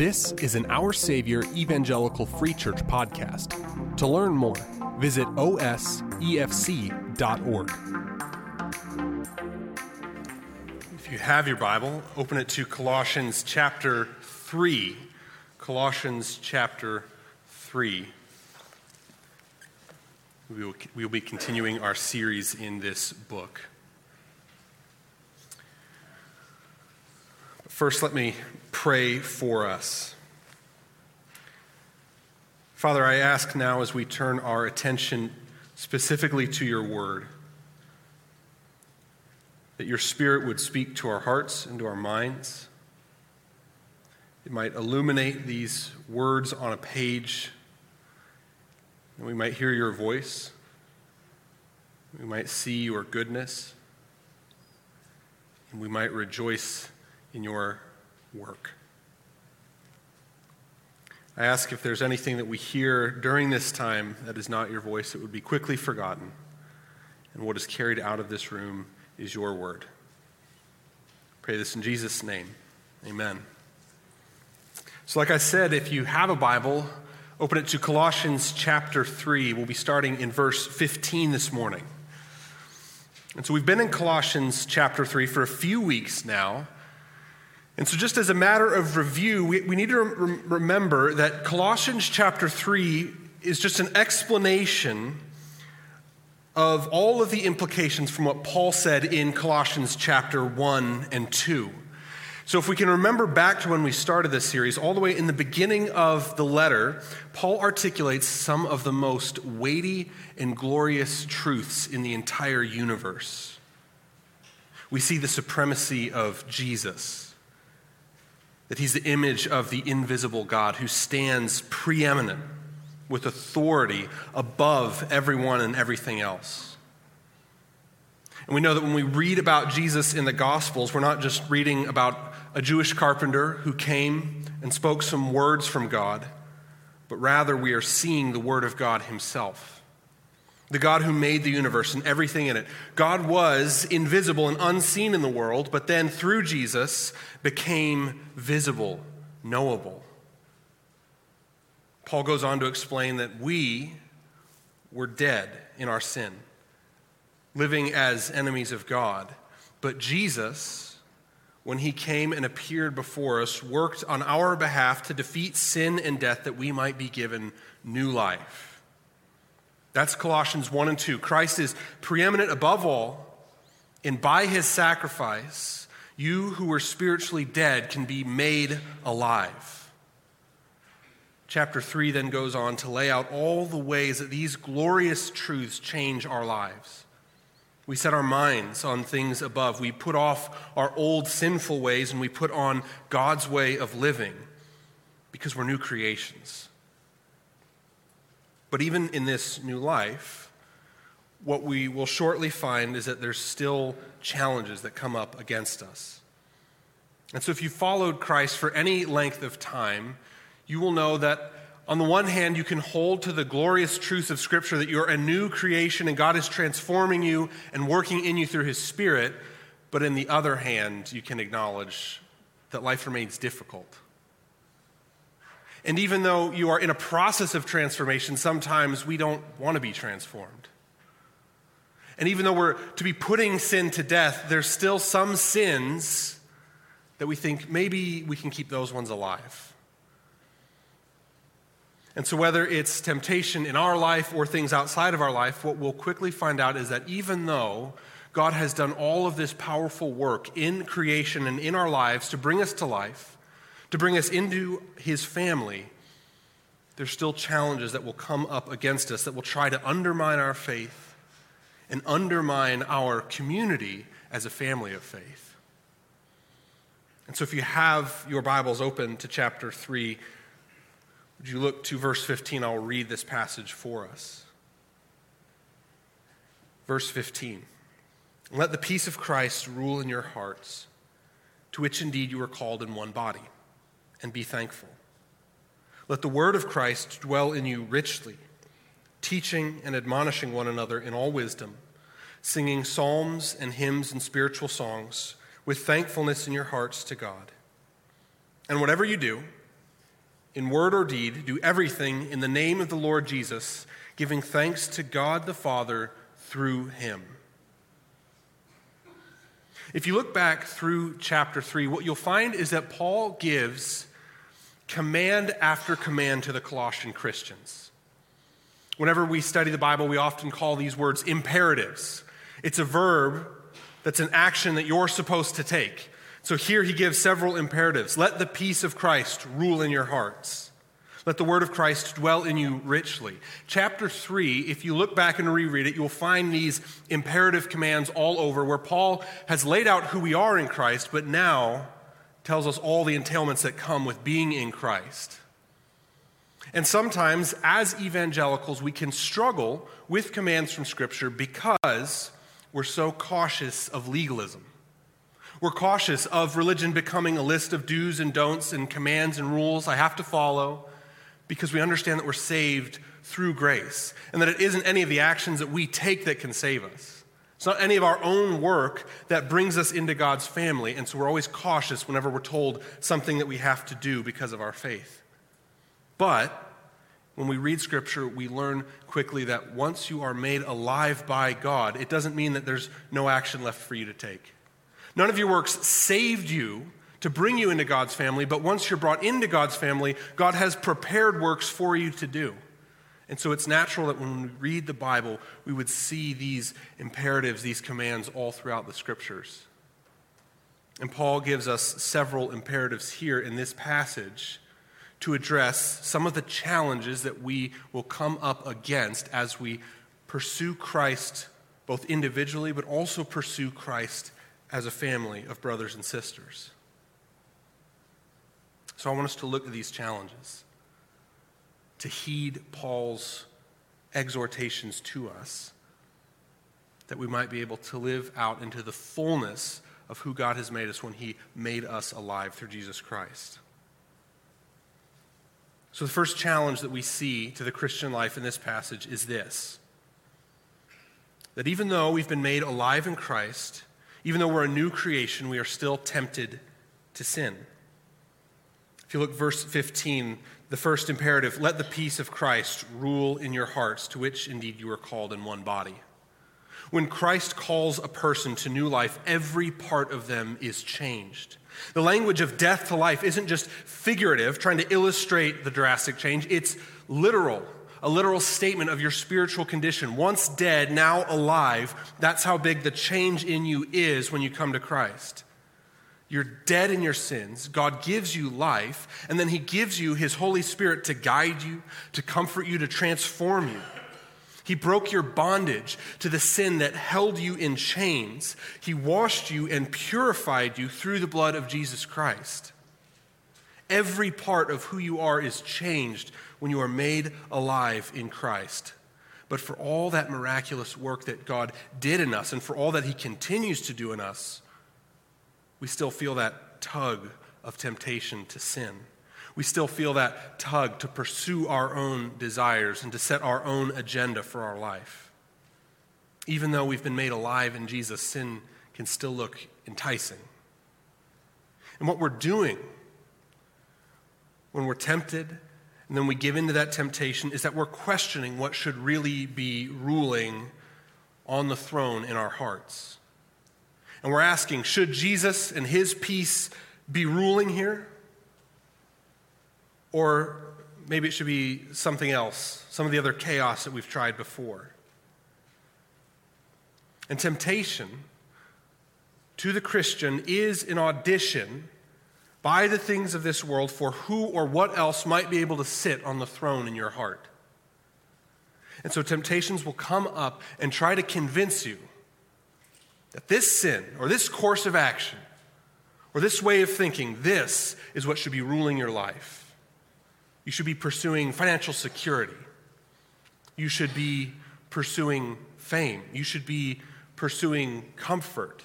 This is an Our Savior Evangelical Free Church podcast. To learn more, visit osefc.org. If you have your Bible, open it to Colossians chapter 3. Colossians chapter 3. We will, we will be continuing our series in this book. First, let me pray for us. Father, I ask now as we turn our attention specifically to your word, that your spirit would speak to our hearts and to our minds. It might illuminate these words on a page, and we might hear your voice. We might see your goodness, and we might rejoice in your work. I ask if there's anything that we hear during this time that is not your voice, it would be quickly forgotten. And what is carried out of this room is your word. Pray this in Jesus' name. Amen. So, like I said, if you have a Bible, open it to Colossians chapter 3. We'll be starting in verse 15 this morning. And so, we've been in Colossians chapter 3 for a few weeks now. And so, just as a matter of review, we, we need to re- remember that Colossians chapter 3 is just an explanation of all of the implications from what Paul said in Colossians chapter 1 and 2. So, if we can remember back to when we started this series, all the way in the beginning of the letter, Paul articulates some of the most weighty and glorious truths in the entire universe. We see the supremacy of Jesus that he's the image of the invisible God who stands preeminent with authority above everyone and everything else. And we know that when we read about Jesus in the Gospels, we're not just reading about a Jewish carpenter who came and spoke some words from God, but rather we are seeing the Word of God Himself the God who made the universe and everything in it. God was invisible and unseen in the world, but then through Jesus became visible, knowable. Paul goes on to explain that we were dead in our sin, living as enemies of God. But Jesus, when he came and appeared before us, worked on our behalf to defeat sin and death that we might be given new life. That's Colossians 1 and 2. Christ is preeminent above all, and by his sacrifice, you who were spiritually dead can be made alive. Chapter 3 then goes on to lay out all the ways that these glorious truths change our lives. We set our minds on things above. We put off our old sinful ways and we put on God's way of living because we're new creations. But even in this new life, what we will shortly find is that there's still challenges that come up against us. And so, if you followed Christ for any length of time, you will know that on the one hand, you can hold to the glorious truth of Scripture that you're a new creation and God is transforming you and working in you through His Spirit. But in the other hand, you can acknowledge that life remains difficult and even though you are in a process of transformation, sometimes we don't want to be transformed. And even though we're to be putting sin to death, there's still some sins that we think maybe we can keep those ones alive. And so, whether it's temptation in our life or things outside of our life, what we'll quickly find out is that even though God has done all of this powerful work in creation and in our lives to bring us to life, to bring us into his family, there's still challenges that will come up against us that will try to undermine our faith and undermine our community as a family of faith. And so, if you have your Bibles open to chapter 3, would you look to verse 15? I'll read this passage for us. Verse 15 Let the peace of Christ rule in your hearts, to which indeed you are called in one body and be thankful. Let the word of Christ dwell in you richly, teaching and admonishing one another in all wisdom, singing psalms and hymns and spiritual songs with thankfulness in your hearts to God. And whatever you do, in word or deed, do everything in the name of the Lord Jesus, giving thanks to God the Father through him. If you look back through chapter 3, what you'll find is that Paul gives command after command to the Colossian Christians. Whenever we study the Bible, we often call these words imperatives. It's a verb that's an action that you're supposed to take. So here he gives several imperatives. Let the peace of Christ rule in your hearts. Let the word of Christ dwell in you richly. Chapter 3, if you look back and reread it, you'll find these imperative commands all over where Paul has laid out who we are in Christ, but now tells us all the entailments that come with being in Christ. And sometimes, as evangelicals, we can struggle with commands from Scripture because we're so cautious of legalism. We're cautious of religion becoming a list of do's and don'ts and commands and rules I have to follow because we understand that we're saved through grace and that it isn't any of the actions that we take that can save us. It's not any of our own work that brings us into God's family, and so we're always cautious whenever we're told something that we have to do because of our faith. But when we read Scripture, we learn quickly that once you are made alive by God, it doesn't mean that there's no action left for you to take. None of your works saved you to bring you into God's family, but once you're brought into God's family, God has prepared works for you to do. And so it's natural that when we read the Bible, we would see these imperatives, these commands all throughout the Scriptures. And Paul gives us several imperatives here in this passage to address some of the challenges that we will come up against as we pursue Christ both individually, but also pursue Christ as a family of brothers and sisters. So I want us to look at these challenges, to heed Paul's exhortations to us, that we might be able to live out into the fullness of who God has made us when He made us alive through Jesus Christ. So, the first challenge that we see to the Christian life in this passage is this that even though we've been made alive in Christ, even though we're a new creation, we are still tempted to sin. If you look verse 15, the first imperative, let the peace of Christ rule in your hearts, to which indeed you are called in one body. When Christ calls a person to new life, every part of them is changed. The language of death to life isn't just figurative, trying to illustrate the drastic change, it's literal, a literal statement of your spiritual condition. Once dead, now alive. That's how big the change in you is when you come to Christ. You're dead in your sins. God gives you life, and then He gives you His Holy Spirit to guide you, to comfort you, to transform you. He broke your bondage to the sin that held you in chains. He washed you and purified you through the blood of Jesus Christ. Every part of who you are is changed when you are made alive in Christ. But for all that miraculous work that God did in us and for all that He continues to do in us, we still feel that tug of temptation to sin we still feel that tug to pursue our own desires and to set our own agenda for our life. Even though we've been made alive in Jesus, sin can still look enticing. And what we're doing when we're tempted and then we give into that temptation is that we're questioning what should really be ruling on the throne in our hearts. And we're asking, should Jesus and his peace be ruling here? Or maybe it should be something else, some of the other chaos that we've tried before. And temptation to the Christian is an audition by the things of this world for who or what else might be able to sit on the throne in your heart. And so temptations will come up and try to convince you that this sin or this course of action or this way of thinking, this is what should be ruling your life. You should be pursuing financial security. You should be pursuing fame. You should be pursuing comfort.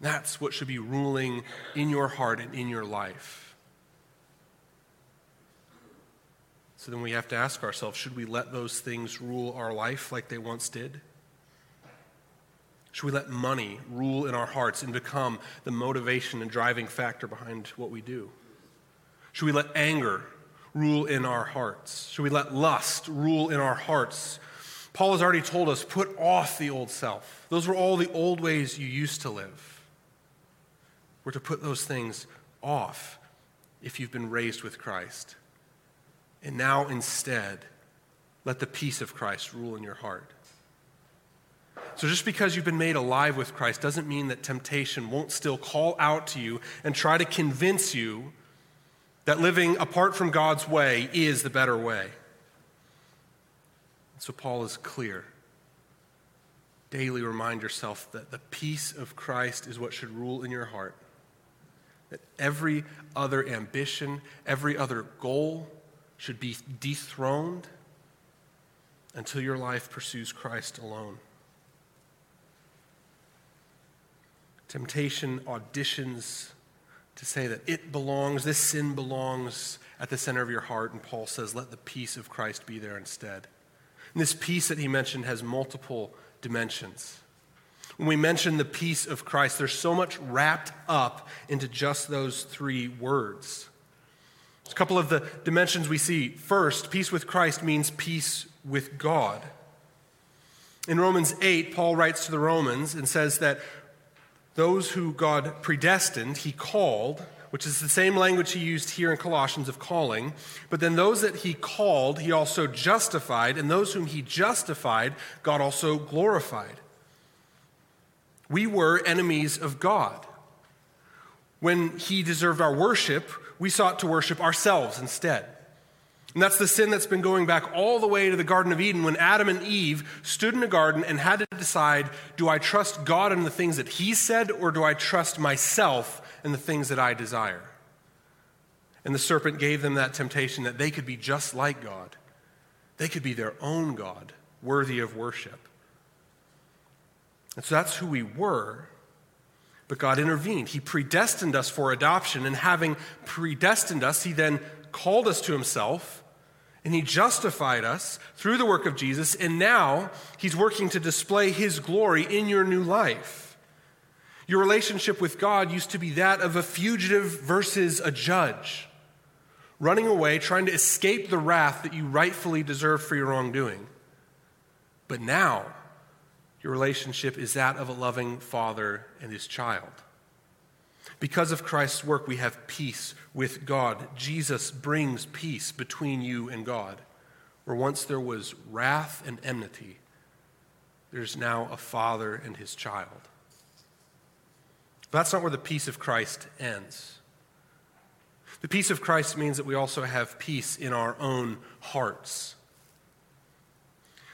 That's what should be ruling in your heart and in your life. So then we have to ask ourselves should we let those things rule our life like they once did? Should we let money rule in our hearts and become the motivation and driving factor behind what we do? Should we let anger rule in our hearts? Should we let lust rule in our hearts? Paul has already told us put off the old self. Those were all the old ways you used to live. We're to put those things off if you've been raised with Christ. And now instead, let the peace of Christ rule in your heart. So, just because you've been made alive with Christ doesn't mean that temptation won't still call out to you and try to convince you that living apart from God's way is the better way. So, Paul is clear. Daily remind yourself that the peace of Christ is what should rule in your heart. That every other ambition, every other goal should be dethroned until your life pursues Christ alone. Temptation auditions to say that it belongs, this sin belongs at the center of your heart, and Paul says, let the peace of Christ be there instead. And this peace that he mentioned has multiple dimensions. When we mention the peace of Christ, there's so much wrapped up into just those three words. a couple of the dimensions we see. First, peace with Christ means peace with God. In Romans 8, Paul writes to the Romans and says that those who God predestined, he called, which is the same language he used here in Colossians of calling. But then those that he called, he also justified, and those whom he justified, God also glorified. We were enemies of God. When he deserved our worship, we sought to worship ourselves instead. And that's the sin that's been going back all the way to the Garden of Eden when Adam and Eve stood in a garden and had to decide do I trust God and the things that He said, or do I trust myself and the things that I desire? And the serpent gave them that temptation that they could be just like God, they could be their own God, worthy of worship. And so that's who we were. But God intervened. He predestined us for adoption, and having predestined us, He then called us to himself and he justified us through the work of Jesus, and now he's working to display his glory in your new life. Your relationship with God used to be that of a fugitive versus a judge, running away, trying to escape the wrath that you rightfully deserve for your wrongdoing. But now, your relationship is that of a loving father and his child. Because of Christ's work, we have peace with God. Jesus brings peace between you and God. Where once there was wrath and enmity, there's now a father and his child. But that's not where the peace of Christ ends. The peace of Christ means that we also have peace in our own hearts.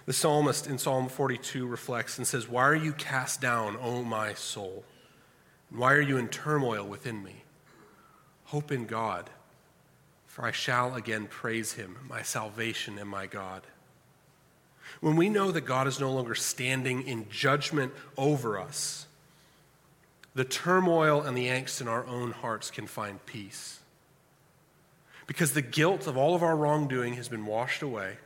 The psalmist in Psalm 42 reflects and says, Why are you cast down, O my soul? Why are you in turmoil within me? Hope in God, for I shall again praise him, my salvation and my God. When we know that God is no longer standing in judgment over us, the turmoil and the angst in our own hearts can find peace. Because the guilt of all of our wrongdoing has been washed away.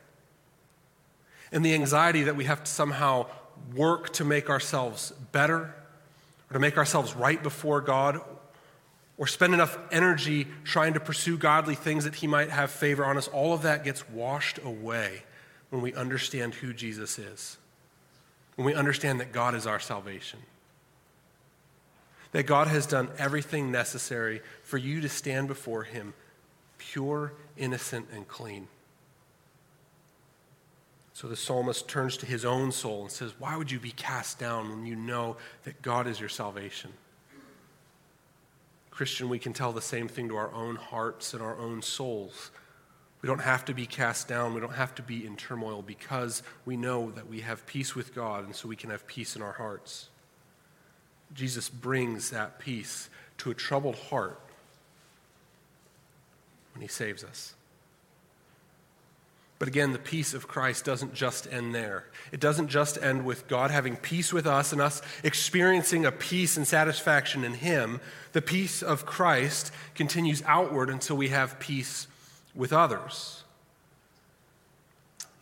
And the anxiety that we have to somehow work to make ourselves better or to make ourselves right before God, or spend enough energy trying to pursue godly things that He might have favor on us, all of that gets washed away when we understand who Jesus is, when we understand that God is our salvation. That God has done everything necessary for you to stand before Him pure, innocent, and clean. So the psalmist turns to his own soul and says, Why would you be cast down when you know that God is your salvation? Christian, we can tell the same thing to our own hearts and our own souls. We don't have to be cast down. We don't have to be in turmoil because we know that we have peace with God, and so we can have peace in our hearts. Jesus brings that peace to a troubled heart when he saves us. But again, the peace of Christ doesn't just end there. It doesn't just end with God having peace with us and us experiencing a peace and satisfaction in Him. The peace of Christ continues outward until we have peace with others.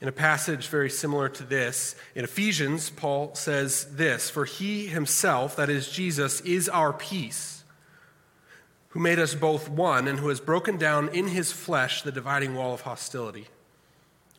In a passage very similar to this, in Ephesians, Paul says this For he himself, that is Jesus, is our peace, who made us both one and who has broken down in his flesh the dividing wall of hostility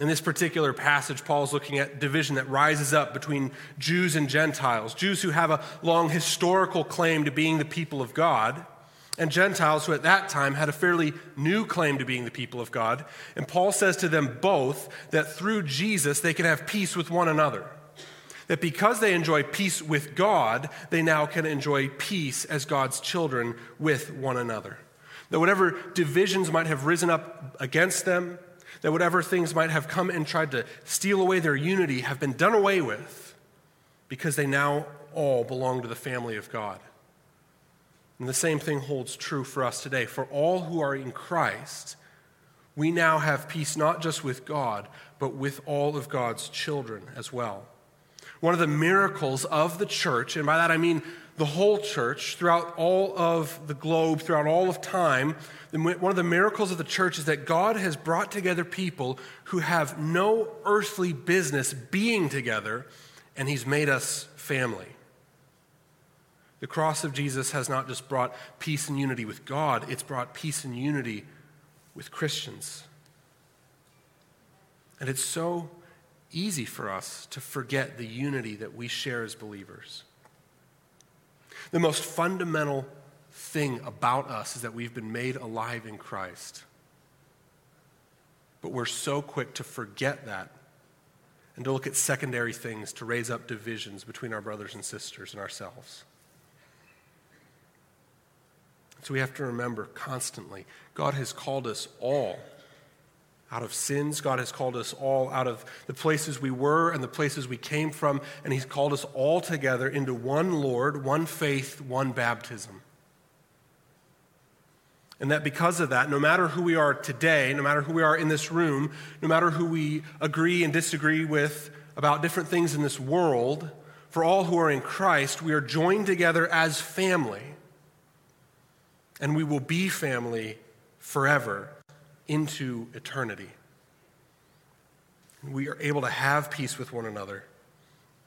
In this particular passage, Paul is looking at division that rises up between Jews and Gentiles, Jews who have a long historical claim to being the people of God and Gentiles who at that time had a fairly new claim to being the people of God. And Paul says to them both that through Jesus they can have peace with one another. That because they enjoy peace with God, they now can enjoy peace as God's children with one another. That whatever divisions might have risen up against them, that whatever things might have come and tried to steal away their unity have been done away with because they now all belong to the family of God. And the same thing holds true for us today. For all who are in Christ, we now have peace not just with God, but with all of God's children as well. One of the miracles of the church, and by that I mean the whole church throughout all of the globe, throughout all of time, one of the miracles of the church is that God has brought together people who have no earthly business being together, and He's made us family. The cross of Jesus has not just brought peace and unity with God, it's brought peace and unity with Christians. And it's so easy for us to forget the unity that we share as believers. The most fundamental thing about us is that we've been made alive in Christ. But we're so quick to forget that and to look at secondary things to raise up divisions between our brothers and sisters and ourselves. So we have to remember constantly God has called us all out of sins. God has called us all out of the places we were and the places we came from, and He's called us all together into one Lord, one faith, one baptism. And that because of that, no matter who we are today, no matter who we are in this room, no matter who we agree and disagree with about different things in this world, for all who are in Christ, we are joined together as family and we will be family forever into eternity. We are able to have peace with one another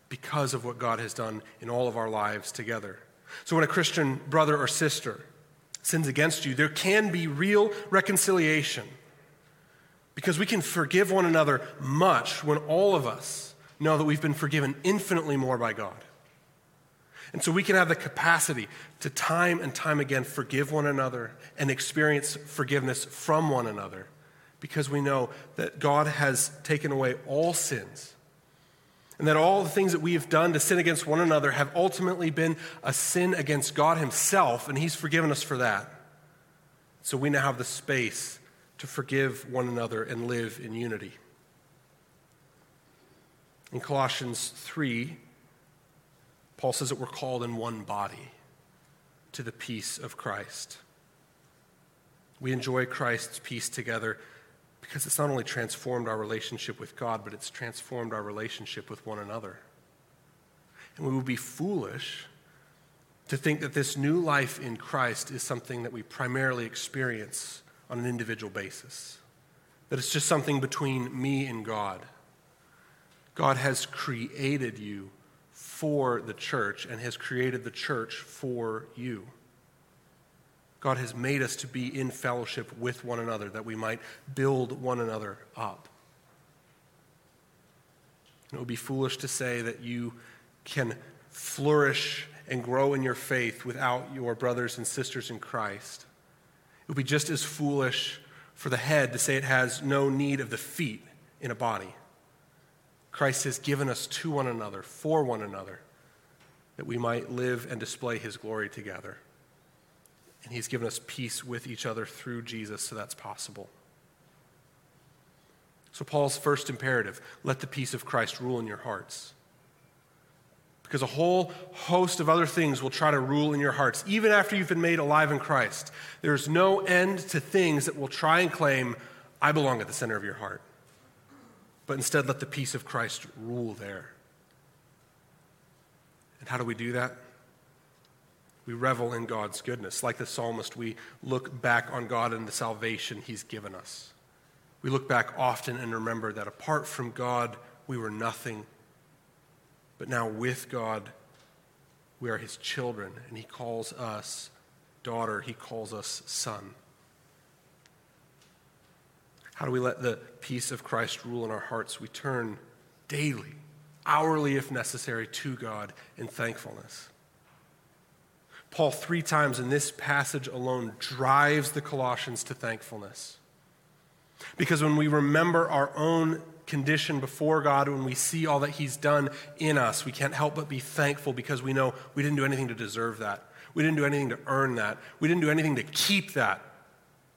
because of what God has done in all of our lives together. So, when a Christian brother or sister sins against you, there can be real reconciliation because we can forgive one another much when all of us know that we've been forgiven infinitely more by God. And so we can have the capacity to time and time again forgive one another and experience forgiveness from one another because we know that God has taken away all sins and that all the things that we have done to sin against one another have ultimately been a sin against God Himself, and He's forgiven us for that. So we now have the space to forgive one another and live in unity. In Colossians 3, Paul says that we're called in one body to the peace of Christ. We enjoy Christ's peace together because it's not only transformed our relationship with God, but it's transformed our relationship with one another. And we would be foolish to think that this new life in Christ is something that we primarily experience on an individual basis, that it's just something between me and God. God has created you for the church and has created the church for you. God has made us to be in fellowship with one another that we might build one another up. And it would be foolish to say that you can flourish and grow in your faith without your brothers and sisters in Christ. It would be just as foolish for the head to say it has no need of the feet in a body. Christ has given us to one another, for one another, that we might live and display his glory together. And he's given us peace with each other through Jesus, so that's possible. So, Paul's first imperative let the peace of Christ rule in your hearts. Because a whole host of other things will try to rule in your hearts, even after you've been made alive in Christ. There's no end to things that will try and claim, I belong at the center of your heart. But instead, let the peace of Christ rule there. And how do we do that? We revel in God's goodness. Like the psalmist, we look back on God and the salvation he's given us. We look back often and remember that apart from God, we were nothing. But now with God, we are his children, and he calls us daughter, he calls us son. How do we let the peace of Christ rule in our hearts? We turn daily, hourly if necessary, to God in thankfulness. Paul, three times in this passage alone, drives the Colossians to thankfulness. Because when we remember our own condition before God, when we see all that He's done in us, we can't help but be thankful because we know we didn't do anything to deserve that. We didn't do anything to earn that. We didn't do anything to keep that.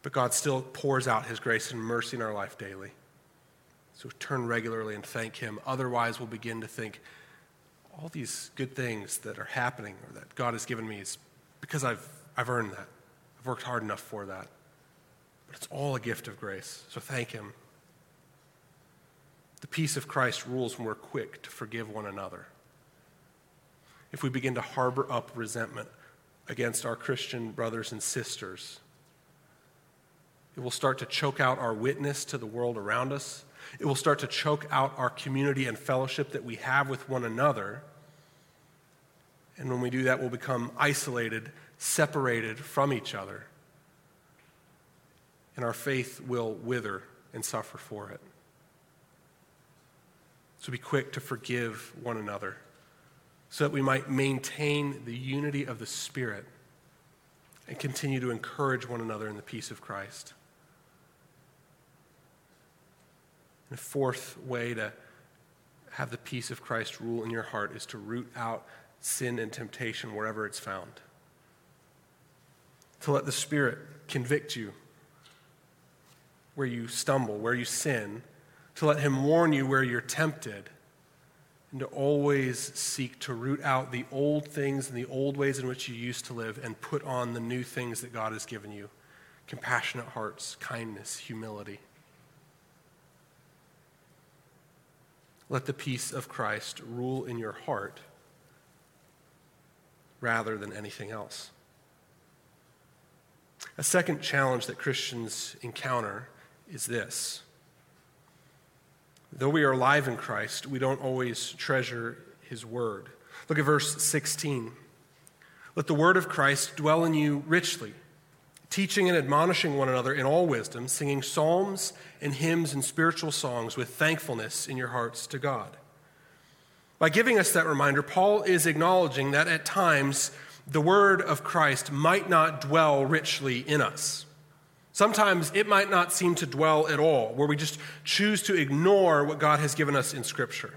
But God still pours out His grace and mercy in our life daily. So turn regularly and thank Him. Otherwise, we'll begin to think all these good things that are happening or that God has given me is because I've, I've earned that. I've worked hard enough for that. But it's all a gift of grace. So thank Him. The peace of Christ rules when we're quick to forgive one another. If we begin to harbor up resentment against our Christian brothers and sisters, it will start to choke out our witness to the world around us. It will start to choke out our community and fellowship that we have with one another. And when we do that, we'll become isolated, separated from each other and our faith will wither and suffer for it. So be quick to forgive one another so that we might maintain the unity of the Spirit and continue to encourage one another in the peace of Christ. And fourth way to have the peace of Christ rule in your heart is to root out sin and temptation wherever it's found. To let the Spirit convict you where you stumble, where you sin, to let Him warn you where you're tempted, and to always seek to root out the old things and the old ways in which you used to live and put on the new things that God has given you compassionate hearts, kindness, humility. Let the peace of Christ rule in your heart rather than anything else. A second challenge that Christians encounter is this Though we are alive in Christ, we don't always treasure his word. Look at verse 16. Let the word of Christ dwell in you richly, teaching and admonishing one another in all wisdom, singing psalms and hymns and spiritual songs with thankfulness in your hearts to God. By giving us that reminder, Paul is acknowledging that at times the word of Christ might not dwell richly in us. Sometimes it might not seem to dwell at all, where we just choose to ignore what God has given us in Scripture.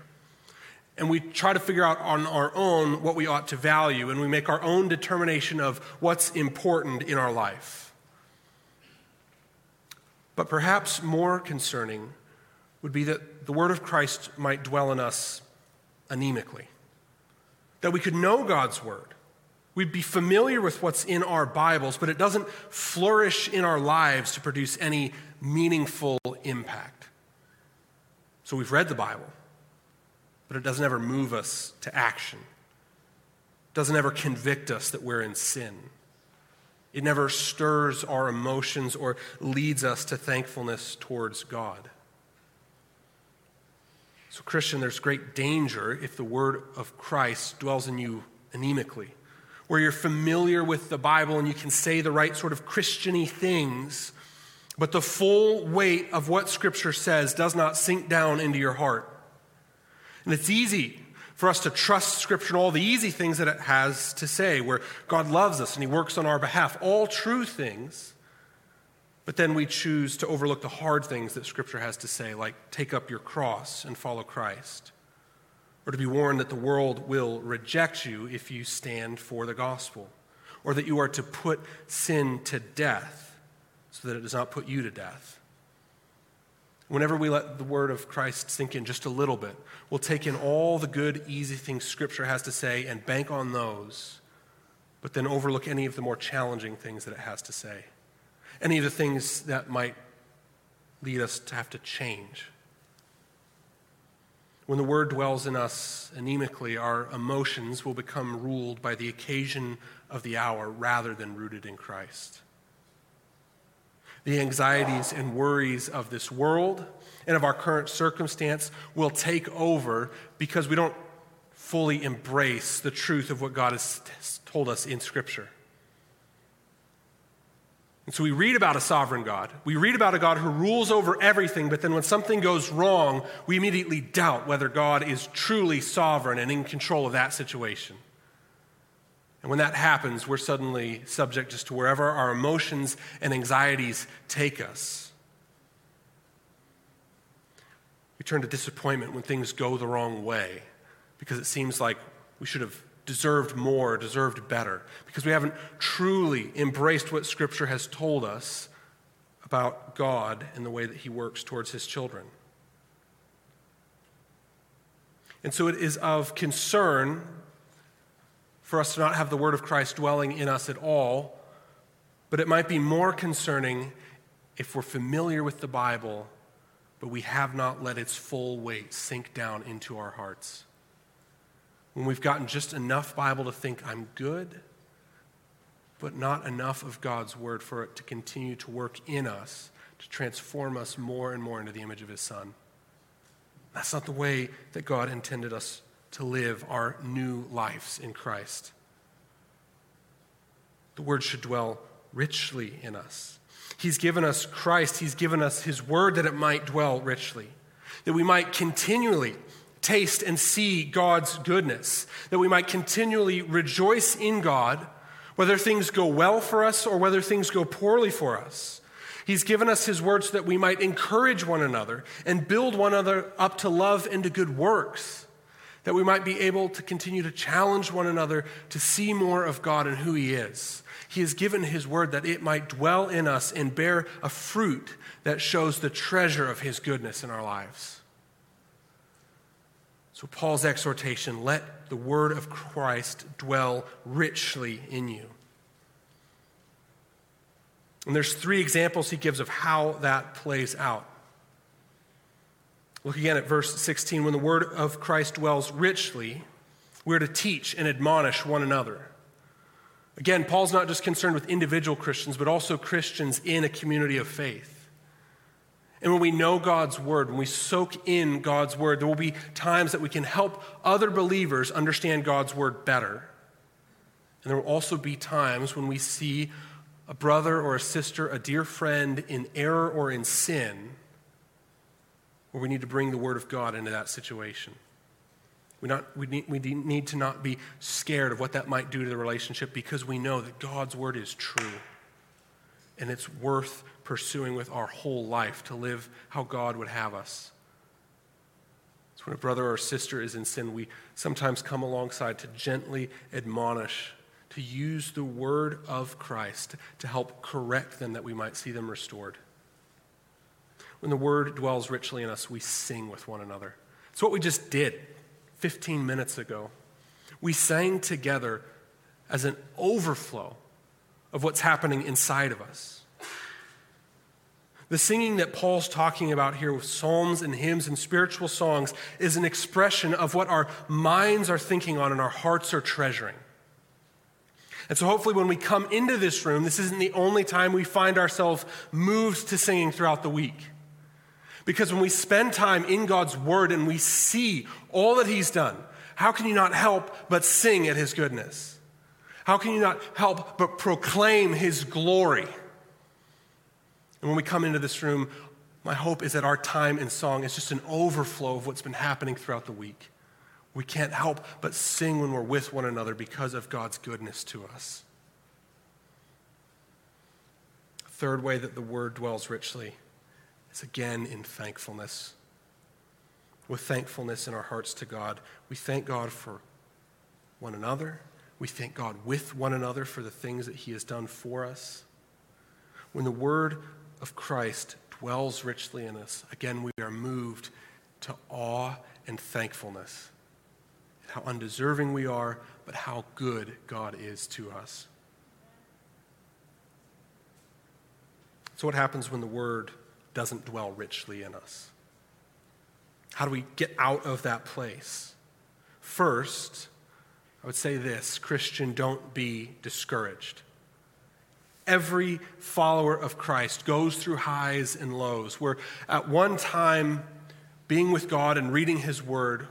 And we try to figure out on our own what we ought to value, and we make our own determination of what's important in our life. But perhaps more concerning would be that the Word of Christ might dwell in us anemically, that we could know God's Word We'd be familiar with what's in our Bibles, but it doesn't flourish in our lives to produce any meaningful impact. So we've read the Bible, but it doesn't ever move us to action. It doesn't ever convict us that we're in sin. It never stirs our emotions or leads us to thankfulness towards God. So, Christian, there's great danger if the word of Christ dwells in you anemically where you're familiar with the Bible and you can say the right sort of Christiany things, but the full weight of what Scripture says does not sink down into your heart. And it's easy for us to trust Scripture and all the easy things that it has to say, where God loves us and He works on our behalf, all true things. But then we choose to overlook the hard things that Scripture has to say, like take up your cross and follow Christ or to be warned that the world will reject you if you stand for the gospel, or that you are to put sin to death so that it does not put you to death. Whenever we let the word of Christ sink in just a little bit, we'll take in all the good, easy things Scripture has to say and bank on those, but then overlook any of the more challenging things that it has to say, any of the things that might lead us to have to change. When the word dwells in us anemically, our emotions will become ruled by the occasion of the hour rather than rooted in Christ the anxieties and worries of this world and of our current circumstance will take over because we don't fully embrace the truth of what God has told us in Scripture. And so we read about a sovereign God. We read about a God who rules over everything, but then when something goes wrong, we immediately doubt whether God is truly sovereign and in control of that situation. And when that happens, we're suddenly subject just to wherever our emotions and anxieties take us. We turn to disappointment when things go the wrong way because it seems like we should have deserved more, deserved better, because we haven't truly embraced what Scripture has told us about God and the way that He works towards His children. And so it is of concern for us to not have the word of Christ dwelling in us at all, but it might be more concerning if we're familiar with the Bible, but we have not let its full weight sink down into our hearts. When we've gotten just enough Bible to think, I'm good, but not enough of God's word for it to continue to work in us, to transform us more and more into the image of His Son. That's not the way that God intended us to live our new lives in Christ. The word should dwell richly in us. He's given us Christ, He's given us His word that it might dwell richly, that we might continually taste and see God's goodness, that we might continually rejoice in God, whether things go well for us or whether things go poorly for us. He's given us His word so that we might encourage one another and build one another up to love and to good works that we might be able to continue to challenge one another to see more of God and who He is. He has given His word that it might dwell in us and bear a fruit that shows the treasure of His goodness in our lives. So, Paul's exhortation let the word of Christ dwell richly in you. And there's three examples he gives of how that plays out. Look again at verse 16. When the word of Christ dwells richly, we're to teach and admonish one another. Again, Paul's not just concerned with individual Christians, but also Christians in a community of faith. And when we know God's word, when we soak in God's word, there will be times that we can help other believers understand God's word better. And there will also be times when we see a brother or a sister, a dear friend in error or in sin we need to bring the Word of God into that situation. We, not, we, need, we need to not be scared of what that might do to the relationship because we know that God's Word is true. And it's worth pursuing with our whole life to live how God would have us. So when a brother or sister is in sin, we sometimes come alongside to gently admonish, to use the word of Christ to help correct them that we might see them restored. When the word dwells richly in us, we sing with one another. It's what we just did 15 minutes ago. We sang together as an overflow of what's happening inside of us. The singing that Paul's talking about here with psalms and hymns and spiritual songs is an expression of what our minds are thinking on and our hearts are treasuring. And so, hopefully, when we come into this room, this isn't the only time we find ourselves moved to singing throughout the week. Because when we spend time in God's Word and we see all that He's done, how can you not help but sing at His goodness? How can you not help but proclaim His glory? And when we come into this room, my hope is that our time in song is just an overflow of what's been happening throughout the week. We can't help but sing when we're with one another because of God's goodness to us. Third way that the word dwells richly is again in thankfulness. With thankfulness in our hearts to God, we thank God for one another. We thank God with one another for the things that He has done for us. When the word of Christ dwells richly in us, again, we are moved to awe and thankfulness. How undeserving we are, but how good God is to us. So, what happens when the word doesn't dwell richly in us? How do we get out of that place? First, I would say this Christian, don't be discouraged. Every follower of Christ goes through highs and lows, where at one time, being with God and reading His Word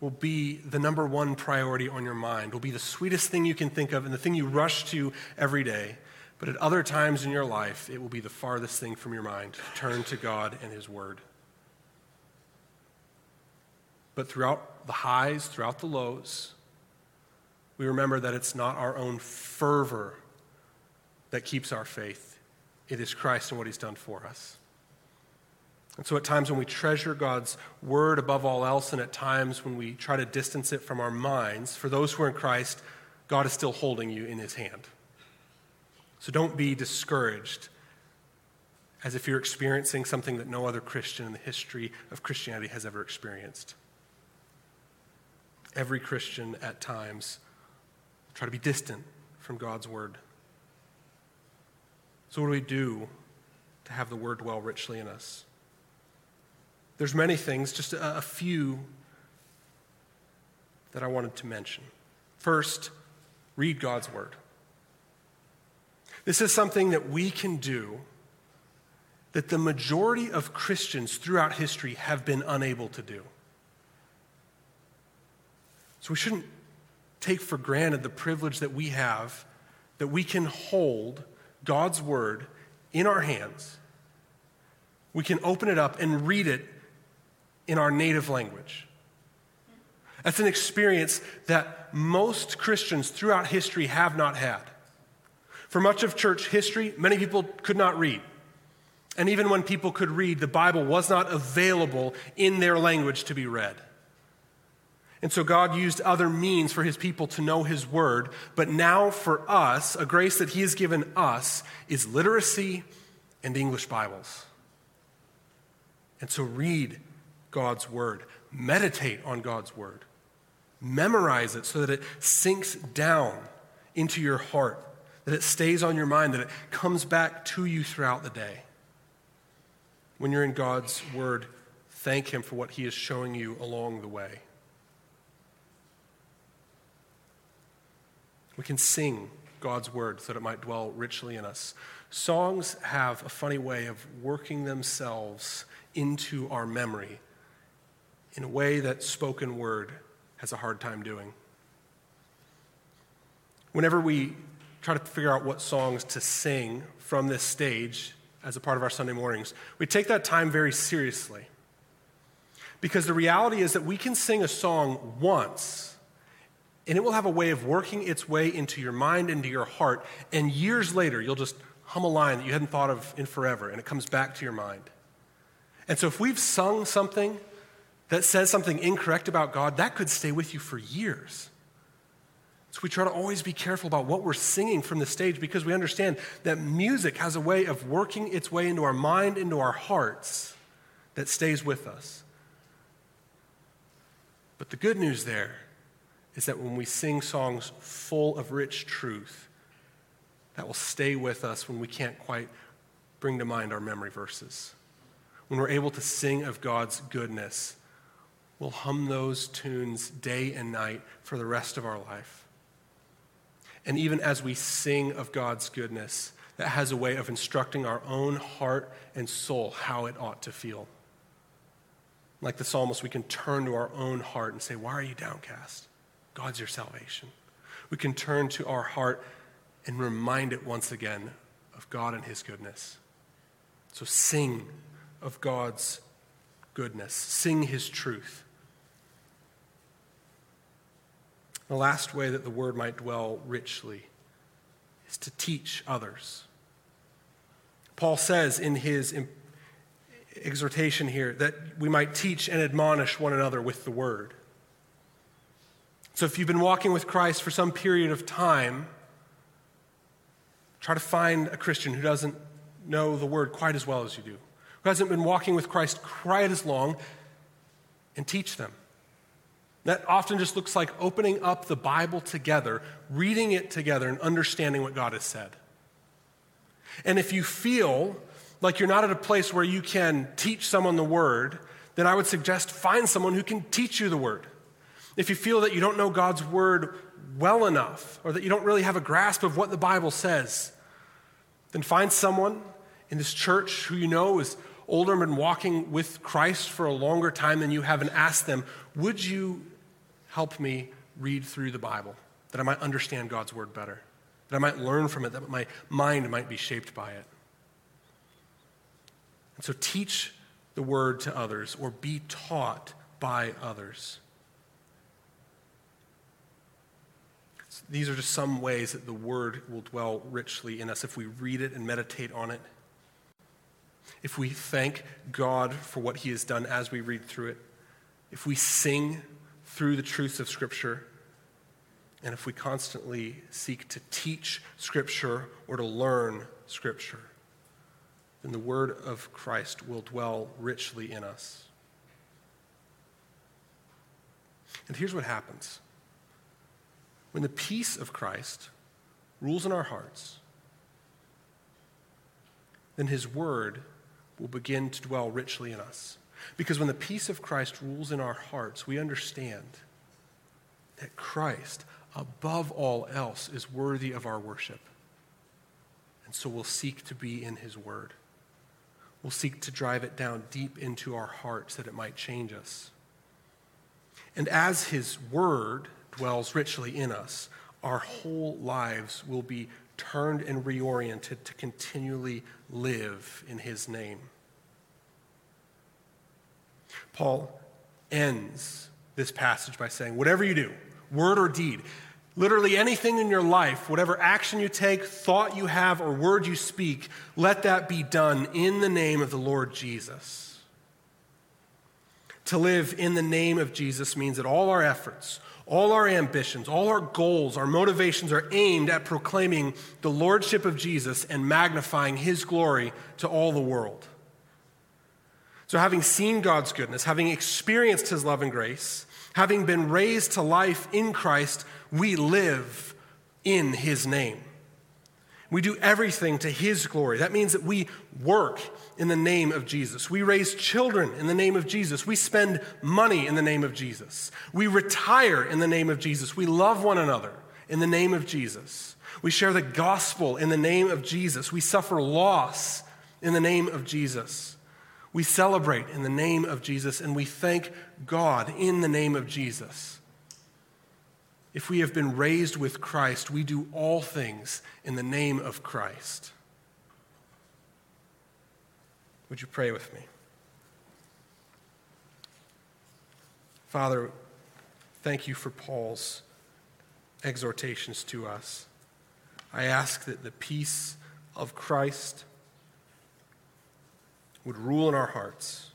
will be the number one priority on your mind, will be the sweetest thing you can think of and the thing you rush to every day. But at other times in your life, it will be the farthest thing from your mind. Turn to God and His Word. But throughout the highs, throughout the lows, we remember that it's not our own fervor that keeps our faith, it is Christ and what He's done for us. And so, at times when we treasure God's word above all else, and at times when we try to distance it from our minds, for those who are in Christ, God is still holding you in his hand. So, don't be discouraged as if you're experiencing something that no other Christian in the history of Christianity has ever experienced. Every Christian at times try to be distant from God's word. So, what do we do to have the word dwell richly in us? There's many things, just a, a few that I wanted to mention. First, read God's word. This is something that we can do that the majority of Christians throughout history have been unable to do. So we shouldn't take for granted the privilege that we have that we can hold God's word in our hands. We can open it up and read it in our native language. That's an experience that most Christians throughout history have not had. For much of church history, many people could not read. And even when people could read, the Bible was not available in their language to be read. And so God used other means for his people to know his word. But now, for us, a grace that he has given us is literacy and English Bibles. And so read God's word, meditate on God's word, memorize it so that it sinks down into your heart, that it stays on your mind, that it comes back to you throughout the day. When you're in God's word, thank Him for what He is showing you along the way. We can sing God's word so that it might dwell richly in us. Songs have a funny way of working themselves into our memory in a way that spoken word has a hard time doing. Whenever we try to figure out what songs to sing from this stage as a part of our Sunday mornings, we take that time very seriously. Because the reality is that we can sing a song once, and it will have a way of working its way into your mind, into your heart, and years later, you'll just hum a line that you hadn't thought of in forever, and it comes back to your mind. And so if we've sung something that says something incorrect about God, that could stay with you for years. So we try to always be careful about what we're singing from the stage because we understand that music has a way of working its way into our mind, into our hearts, that stays with us. But the good news there is that when we sing songs full of rich truth, that will stay with us when we can't quite bring to mind our memory verses. When we're able to sing of God's goodness We'll hum those tunes day and night for the rest of our life. And even as we sing of God's goodness, that has a way of instructing our own heart and soul how it ought to feel. Like the psalmist, we can turn to our own heart and say, Why are you downcast? God's your salvation. We can turn to our heart and remind it once again of God and His goodness. So sing of God's goodness, sing His truth. The last way that the word might dwell richly is to teach others. Paul says in his exhortation here that we might teach and admonish one another with the word. So if you've been walking with Christ for some period of time, try to find a Christian who doesn't know the word quite as well as you do. who hasn't been walking with Christ quite as long, and teach them. That often just looks like opening up the Bible together, reading it together, and understanding what God has said. And if you feel like you're not at a place where you can teach someone the word, then I would suggest find someone who can teach you the word. If you feel that you don't know God's word well enough, or that you don't really have a grasp of what the Bible says, then find someone in this church who you know is older and been walking with Christ for a longer time than you have and ask them, Would you help me read through the Bible that I might understand God's word better, that I might learn from it, that my mind might be shaped by it? And so teach the word to others or be taught by others. These are just some ways that the word will dwell richly in us if we read it and meditate on it. If we thank God for what he has done as we read through it. If we sing through the truths of Scripture. And if we constantly seek to teach Scripture or to learn Scripture then the word of Christ will dwell richly in us. And here's what happens when the peace of Christ rules in our hearts, then his word will begin to dwell richly in us. Because when the peace of Christ rules in our hearts, we understand that Christ, above all else, is worthy of our worship. And so we'll seek to be in his word. We'll seek to drive it down deep into our hearts that it might change us. And as His Word dwells richly in us, our whole lives will be turned and reoriented to continually live in His name. Paul ends this passage by saying, Whatever you do, word or deed, Literally anything in your life, whatever action you take, thought you have, or word you speak, let that be done in the name of the Lord Jesus. To live in the name of Jesus means that all our efforts, all our ambitions, all our goals, our motivations are aimed at proclaiming the lordship of Jesus and magnifying his glory to all the world. So, having seen God's goodness, having experienced his love and grace, having been raised to life in Christ, we live in his name. We do everything to his glory. That means that we work in the name of Jesus. We raise children in the name of Jesus. We spend money in the name of Jesus. We retire in the name of Jesus. We love one another in the name of Jesus. We share the gospel in the name of Jesus. We suffer loss in the name of Jesus. We celebrate in the name of Jesus and we thank God in the name of Jesus. If we have been raised with Christ, we do all things in the name of Christ. Would you pray with me? Father, thank you for Paul's exhortations to us. I ask that the peace of Christ would rule in our hearts.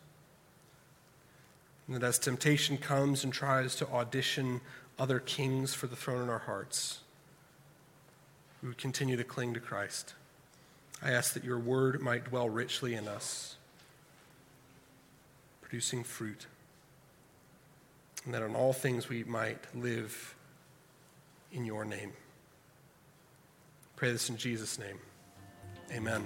And that as temptation comes and tries to audition other kings for the throne in our hearts, we would continue to cling to Christ. I ask that your word might dwell richly in us, producing fruit, and that in all things we might live in your name. Pray this in Jesus' name. Amen.